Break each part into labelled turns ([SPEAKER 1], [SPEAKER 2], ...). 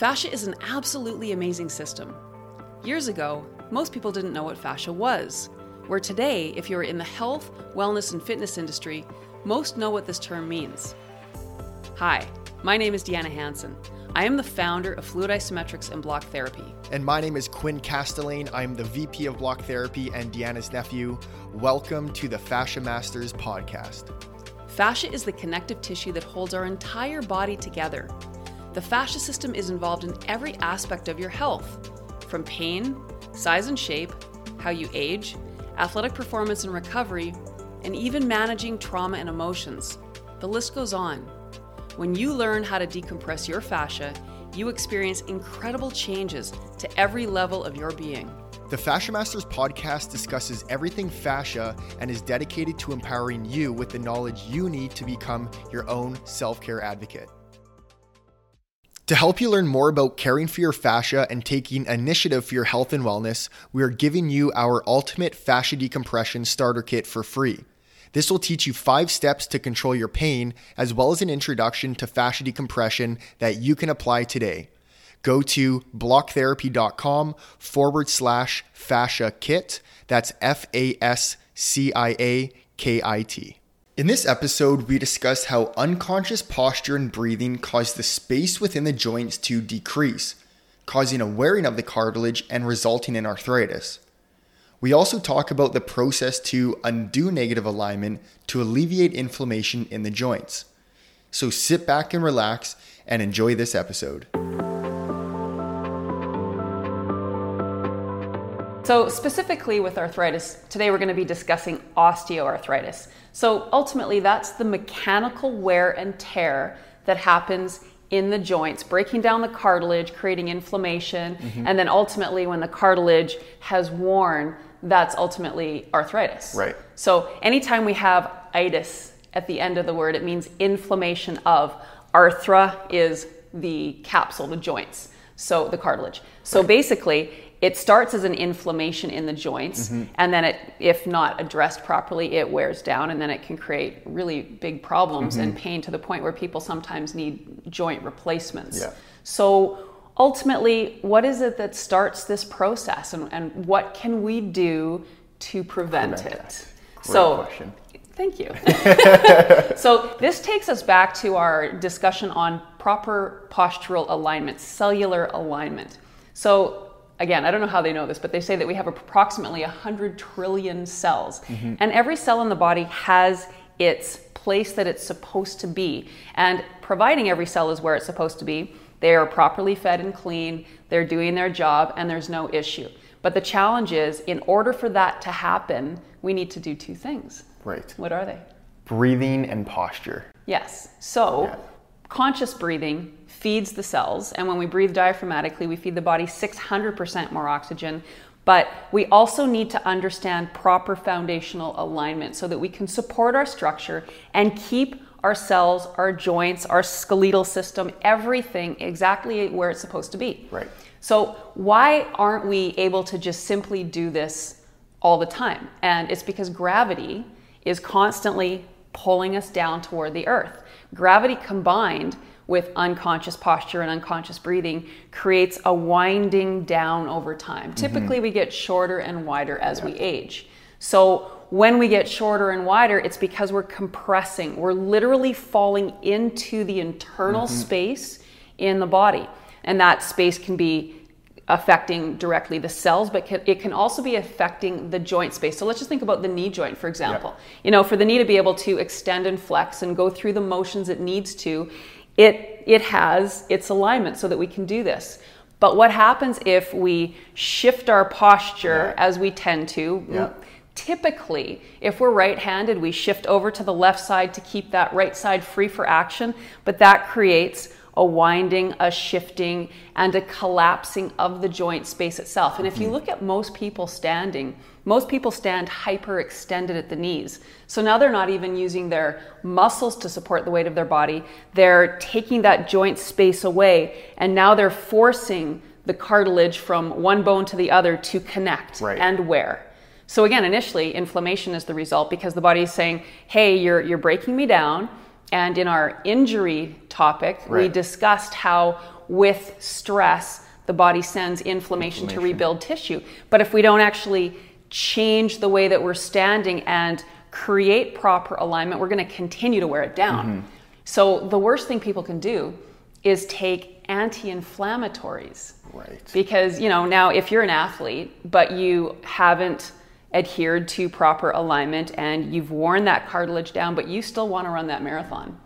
[SPEAKER 1] Fascia is an absolutely amazing system. Years ago, most people didn't know what fascia was, where today, if you're in the health, wellness, and fitness industry, most know what this term means. Hi, my name is Deanna Hanson. I am the founder of Fluid Isometrics and Block Therapy.
[SPEAKER 2] And my name is Quinn Castelane. I'm the VP of Block Therapy and Deanna's nephew. Welcome to the Fascia Masters podcast.
[SPEAKER 1] Fascia is the connective tissue that holds our entire body together. The fascia system is involved in every aspect of your health, from pain, size and shape, how you age, athletic performance and recovery, and even managing trauma and emotions. The list goes on. When you learn how to decompress your fascia, you experience incredible changes to every level of your being.
[SPEAKER 2] The Fascia Masters podcast discusses everything fascia and is dedicated to empowering you with the knowledge you need to become your own self care advocate. To help you learn more about caring for your fascia and taking initiative for your health and wellness, we are giving you our ultimate fascia decompression starter kit for free. This will teach you five steps to control your pain, as well as an introduction to fascia decompression that you can apply today. Go to blocktherapy.com forward slash fascia kit. That's F A S C I A K I T. In this episode, we discuss how unconscious posture and breathing cause the space within the joints to decrease, causing a wearing of the cartilage and resulting in arthritis. We also talk about the process to undo negative alignment to alleviate inflammation in the joints. So sit back and relax and enjoy this episode.
[SPEAKER 1] So, specifically with arthritis, today we're going to be discussing osteoarthritis. So, ultimately, that's the mechanical wear and tear that happens in the joints, breaking down the cartilage, creating inflammation, mm-hmm. and then ultimately, when the cartilage has worn, that's ultimately arthritis.
[SPEAKER 2] Right.
[SPEAKER 1] So, anytime we have itis at the end of the word, it means inflammation of. Arthra is the capsule, the joints, so the cartilage. So, right. basically, it starts as an inflammation in the joints mm-hmm. and then it if not addressed properly it wears down and then it can create really big problems mm-hmm. and pain to the point where people sometimes need joint replacements
[SPEAKER 2] yeah.
[SPEAKER 1] so ultimately what is it that starts this process and, and what can we do to prevent, prevent it
[SPEAKER 2] so question.
[SPEAKER 1] Thank you. so, this takes us back to our discussion on proper postural alignment, cellular alignment. So, again, I don't know how they know this, but they say that we have approximately 100 trillion cells. Mm-hmm. And every cell in the body has its place that it's supposed to be. And providing every cell is where it's supposed to be, they are properly fed and clean, they're doing their job, and there's no issue. But the challenge is, in order for that to happen, we need to do two things.
[SPEAKER 2] Right.
[SPEAKER 1] What are they?
[SPEAKER 2] Breathing and posture.
[SPEAKER 1] Yes. So, yeah. conscious breathing feeds the cells. And when we breathe diaphragmatically, we feed the body 600% more oxygen. But we also need to understand proper foundational alignment so that we can support our structure and keep our cells, our joints, our skeletal system, everything exactly where it's supposed to be.
[SPEAKER 2] Right.
[SPEAKER 1] So, why aren't we able to just simply do this all the time? And it's because gravity is constantly pulling us down toward the earth. Gravity combined with unconscious posture and unconscious breathing creates a winding down over time. Mm-hmm. Typically, we get shorter and wider as yeah. we age. So, when we get shorter and wider, it's because we're compressing. We're literally falling into the internal mm-hmm. space in the body. And that space can be affecting directly the cells, but it can also be affecting the joint space. So let's just think about the knee joint, for example. Yep. You know, for the knee to be able to extend and flex and go through the motions it needs to, it, it has its alignment so that we can do this. But what happens if we shift our posture yeah. as we tend to?
[SPEAKER 2] Yeah.
[SPEAKER 1] Typically, if we're right handed, we shift over to the left side to keep that right side free for action, but that creates a winding, a shifting, and a collapsing of the joint space itself. And if you mm-hmm. look at most people standing, most people stand hyperextended at the knees. So now they're not even using their muscles to support the weight of their body. They're taking that joint space away, and now they're forcing the cartilage from one bone to the other to connect
[SPEAKER 2] right.
[SPEAKER 1] and wear. So again, initially, inflammation is the result because the body is saying, "Hey, you're you're breaking me down. And in our injury topic, we discussed how with stress, the body sends inflammation, to rebuild tissue. But if we don't actually change the way that we're standing and create proper alignment, we're going to continue to wear it down.
[SPEAKER 2] Mm-hmm.
[SPEAKER 1] So the worst thing people can do is take anti-inflammatories.
[SPEAKER 2] Right.
[SPEAKER 1] Because, you know, now if you're an athlete, but you haven't adhered to proper alignment and you've worn that cartilage down, but you still want to run that marathon,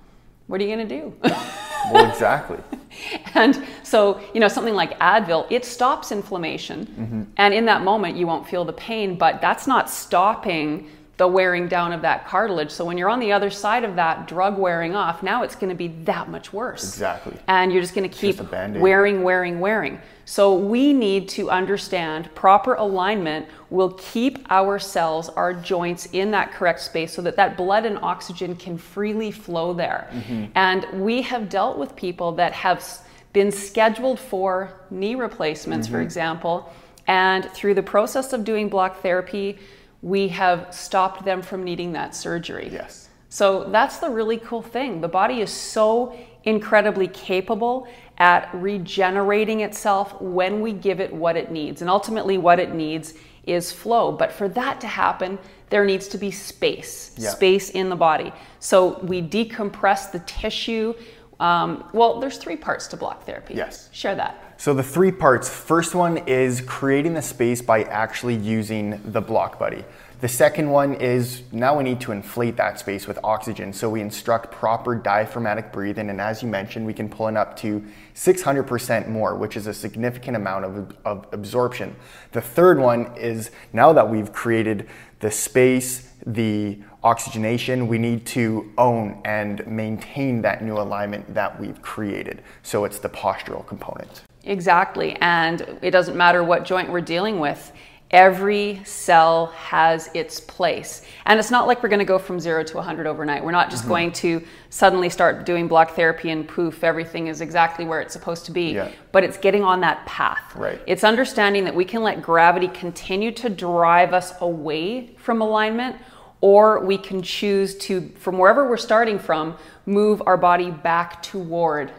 [SPEAKER 1] what are you going to do?
[SPEAKER 2] Well, exactly.
[SPEAKER 1] and so, you know, something like Advil, it stops inflammation. Mm-hmm. And in that moment, you won't feel the pain, but that's not stopping the wearing down of that cartilage. So when you're on the other side of that drug wearing off, now it's going to be that much worse.
[SPEAKER 2] Exactly.
[SPEAKER 1] And you're just going to keep wearing, wearing, wearing. So we need to understand proper alignment will keep our cells, our joints in that correct space so that that blood and oxygen can freely flow there. And we have dealt with people that have been scheduled for knee replacements, for example, and through the process of doing block therapy, we have stopped them from needing that surgery.
[SPEAKER 2] Yes.
[SPEAKER 1] So that's the really cool thing. The body is so incredibly capable at regenerating itself when we give it what it needs. And ultimately, what it needs is flow. But for that to happen, there needs to be space,
[SPEAKER 2] Yeah.
[SPEAKER 1] space in the body. So we decompress the tissue. Um, well, there's three parts to block therapy.
[SPEAKER 2] Yes.
[SPEAKER 1] Share that.
[SPEAKER 2] So the three parts. First one is creating the space by actually using the block buddy. The second one is now we need to inflate that space with oxygen. So we instruct proper diaphragmatic breathing, and as you mentioned, we can pull in up to 600% more, which is a significant amount of, of absorption. The third one is now that we've created the space, the oxygenation, we need to own and maintain that new alignment that we've created. So it's the postural component.
[SPEAKER 1] Exactly. And it doesn't matter what joint we're dealing with. Every cell has its place. And it's not like we're going to go from zero to 100 overnight. We're not just
[SPEAKER 2] Mm-hmm.
[SPEAKER 1] going to suddenly start doing block therapy and poof, everything is exactly where it's supposed to be.
[SPEAKER 2] Yeah.
[SPEAKER 1] But it's getting on that path.
[SPEAKER 2] Right.
[SPEAKER 1] It's understanding that we can let gravity continue to drive us away from alignment, or we can choose to, from wherever we're starting from, move our body back toward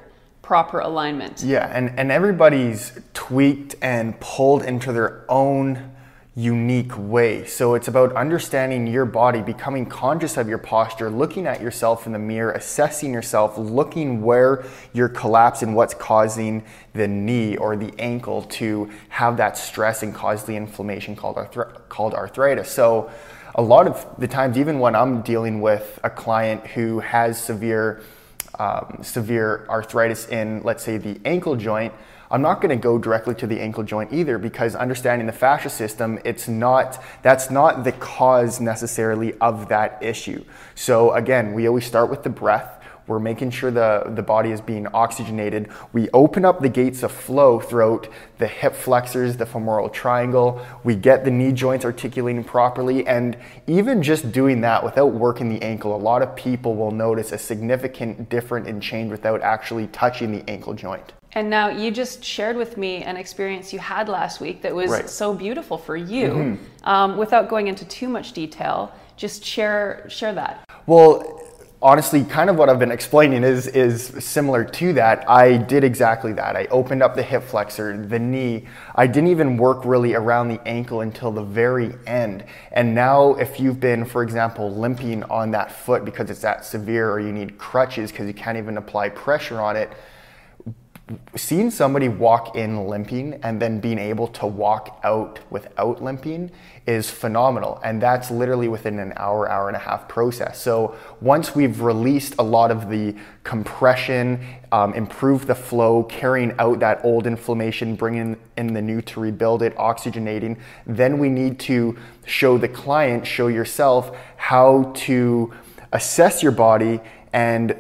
[SPEAKER 1] proper alignment.
[SPEAKER 2] Yeah, and, and everybody's tweaked and pulled into their own unique way. So it's about understanding your body, becoming conscious of your posture, looking at yourself in the mirror, assessing yourself, looking where you're collapsing, what's causing the knee or the ankle to have that stress and cause the inflammation called, arthri- called arthritis. So a lot of the times, even when I'm dealing with a client who has severe um, severe arthritis in, let's say, the ankle joint, I'm not going to go directly to the ankle joint either because understanding the fascia system, it's not that's not the cause necessarily of that issue. So again, we always start with the breath. We're making sure the, the body is being oxygenated. We open up the gates of flow throughout the hip flexors, the femoral triangle. We get the knee joints articulating properly. And even just doing that without working the ankle, a lot of people will notice a significant difference in change without actually touching the ankle joint.
[SPEAKER 1] And now you just shared with me an experience you had last week that was
[SPEAKER 2] Right. Mm-hmm.
[SPEAKER 1] so beautiful for you. Um, without going into too much detail, just share share that.
[SPEAKER 2] Well, honestly, kind of what I've been explaining is is similar to that. I did exactly that. I opened up the hip flexor, the knee. I didn't even work really around the ankle until the very end. And now, if you've been, for example, limping on that foot because it's that severe, or you need crutches because you can't even apply pressure on it, seeing somebody walk in limping and then being able to walk out without limping is phenomenal. And that's literally within an hour hour and a half process. So once we've released a lot of the compression um, improved the flow carrying out that old inflammation bringing in the new to rebuild it oxygenating then we need to show the client show yourself how to assess your body and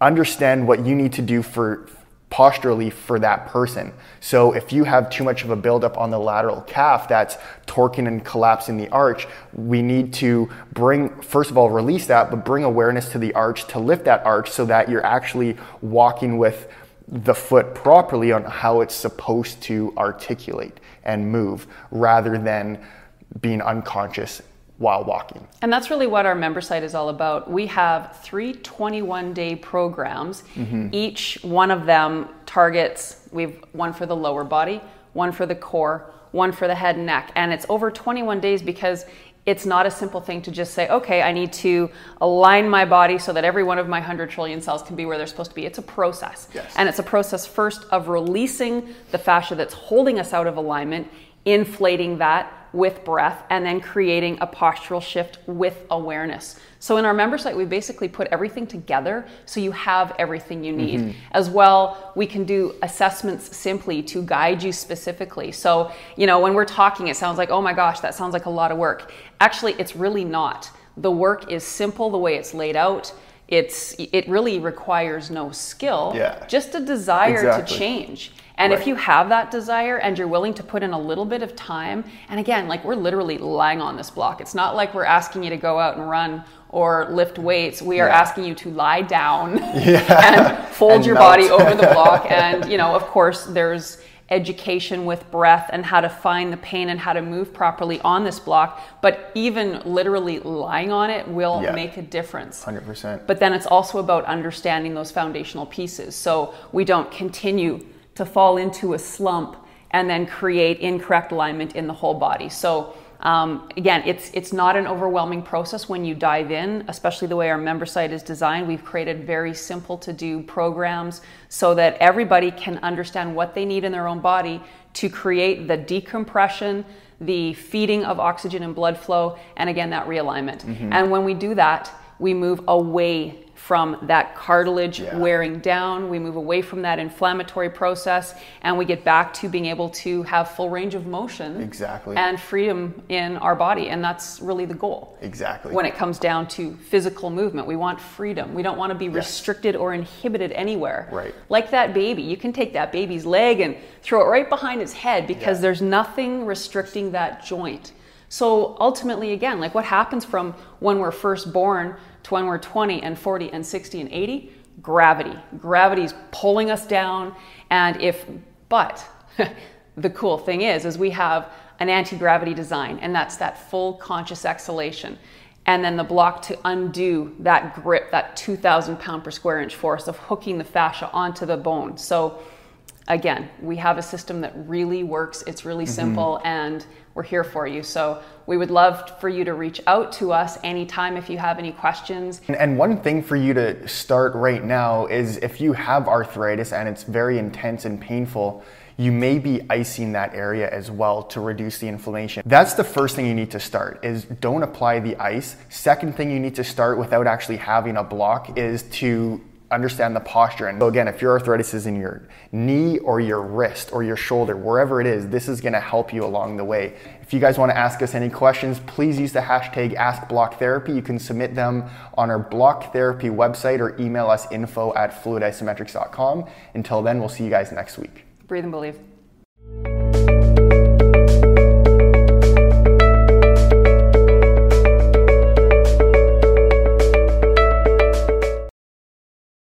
[SPEAKER 2] understand what you need to do for posturally for that person. So if you have too much of a buildup on the lateral calf that's torquing and collapsing the arch, we need to bring, first of all, release that, but bring awareness to the arch to lift that arch so that you're actually walking with the foot properly on how it's supposed to articulate and move rather than being unconscious while walking.
[SPEAKER 1] And that's really what our member site is all about. We have three 21 day programs. Mm-hmm. Each one of them targets, we've one for the lower body, one for the core, one for the head and neck. And it's over 21 days because it's not a simple thing to just say, okay, I need to align my body so that every one of my 100 trillion cells can be where they're supposed to be. It's a process.
[SPEAKER 2] Yes.
[SPEAKER 1] And it's a process first of releasing the fascia that's holding us out of alignment, inflating that with breath, and then creating a postural shift with awareness. So in our member site, we basically put everything together so you have everything you need. Mm-hmm. As well, we can do assessments simply to guide you specifically. So, you know, when we're talking, it sounds like, oh my gosh, that sounds like a lot of work. Actually, it's really not. The work is simple the way it's laid out. It's it really requires no skill,
[SPEAKER 2] yeah.
[SPEAKER 1] just a desire exactly. to change. And right. if you have that desire and you're willing to put in a little bit of time, and again, like we're literally lying on this block. It's not like we're asking you to go out and run or lift weights. We are yeah. asking you to lie down yeah. and fold and your melt. body over the block. And, you know, of course, there's education with breath and how to find the pain and how to move properly on this block. But even literally lying on it will yeah. make a difference.
[SPEAKER 2] 100%.
[SPEAKER 1] But then it's also about understanding those foundational pieces. So we don't continue to fall into a slump and then create incorrect alignment in the whole body. So um, again, it's it's not an overwhelming process when you dive in, especially the way our member site is designed. We've created very simple to do programs so that everybody can understand what they need in their own body to create the decompression, the feeding of oxygen and blood flow, and again that realignment. Mm-hmm. And when we do that, we move away from that cartilage yeah. wearing down. We move away from that inflammatory process and we get back to being able to have full range of motion.
[SPEAKER 2] Exactly.
[SPEAKER 1] And freedom in our body. And that's really the goal.
[SPEAKER 2] Exactly.
[SPEAKER 1] When it comes down to physical movement, we want freedom. We don't want to be yes. restricted or inhibited anywhere.
[SPEAKER 2] Right.
[SPEAKER 1] Like that baby. You can take that baby's leg and throw it right behind his head because yeah. there's nothing restricting that joint. So ultimately, again, like what happens from when we're first born to when we're 20 and 40 and 60 and 80 gravity. Gravity's pulling us down and if but the cool thing is is we have an anti-gravity design and that's that full conscious exhalation and then the block to undo that grip that 2000 pound per square inch force of hooking the fascia onto the bone. So again we have a system that really works it's really mm-hmm. simple and we're here for you. So we would love for you to reach out to us anytime if you have any questions.
[SPEAKER 2] And one thing for you to start right now is if you have arthritis and it's very intense and painful, you may be icing that area as well to reduce the inflammation. That's the first thing you need to start is don't apply the ice. Second thing you need to start without actually having a block is to understand the posture. And so again, if your arthritis is in your knee or your wrist or your shoulder, wherever it is, this is gonna help you along the way. If you guys wanna ask us any questions, please use the hashtag AskBlockTherapy. You can submit them on our Block Therapy website or email us info at fluidisometrics.com. Until then, we'll see you guys next week.
[SPEAKER 1] Breathe and believe.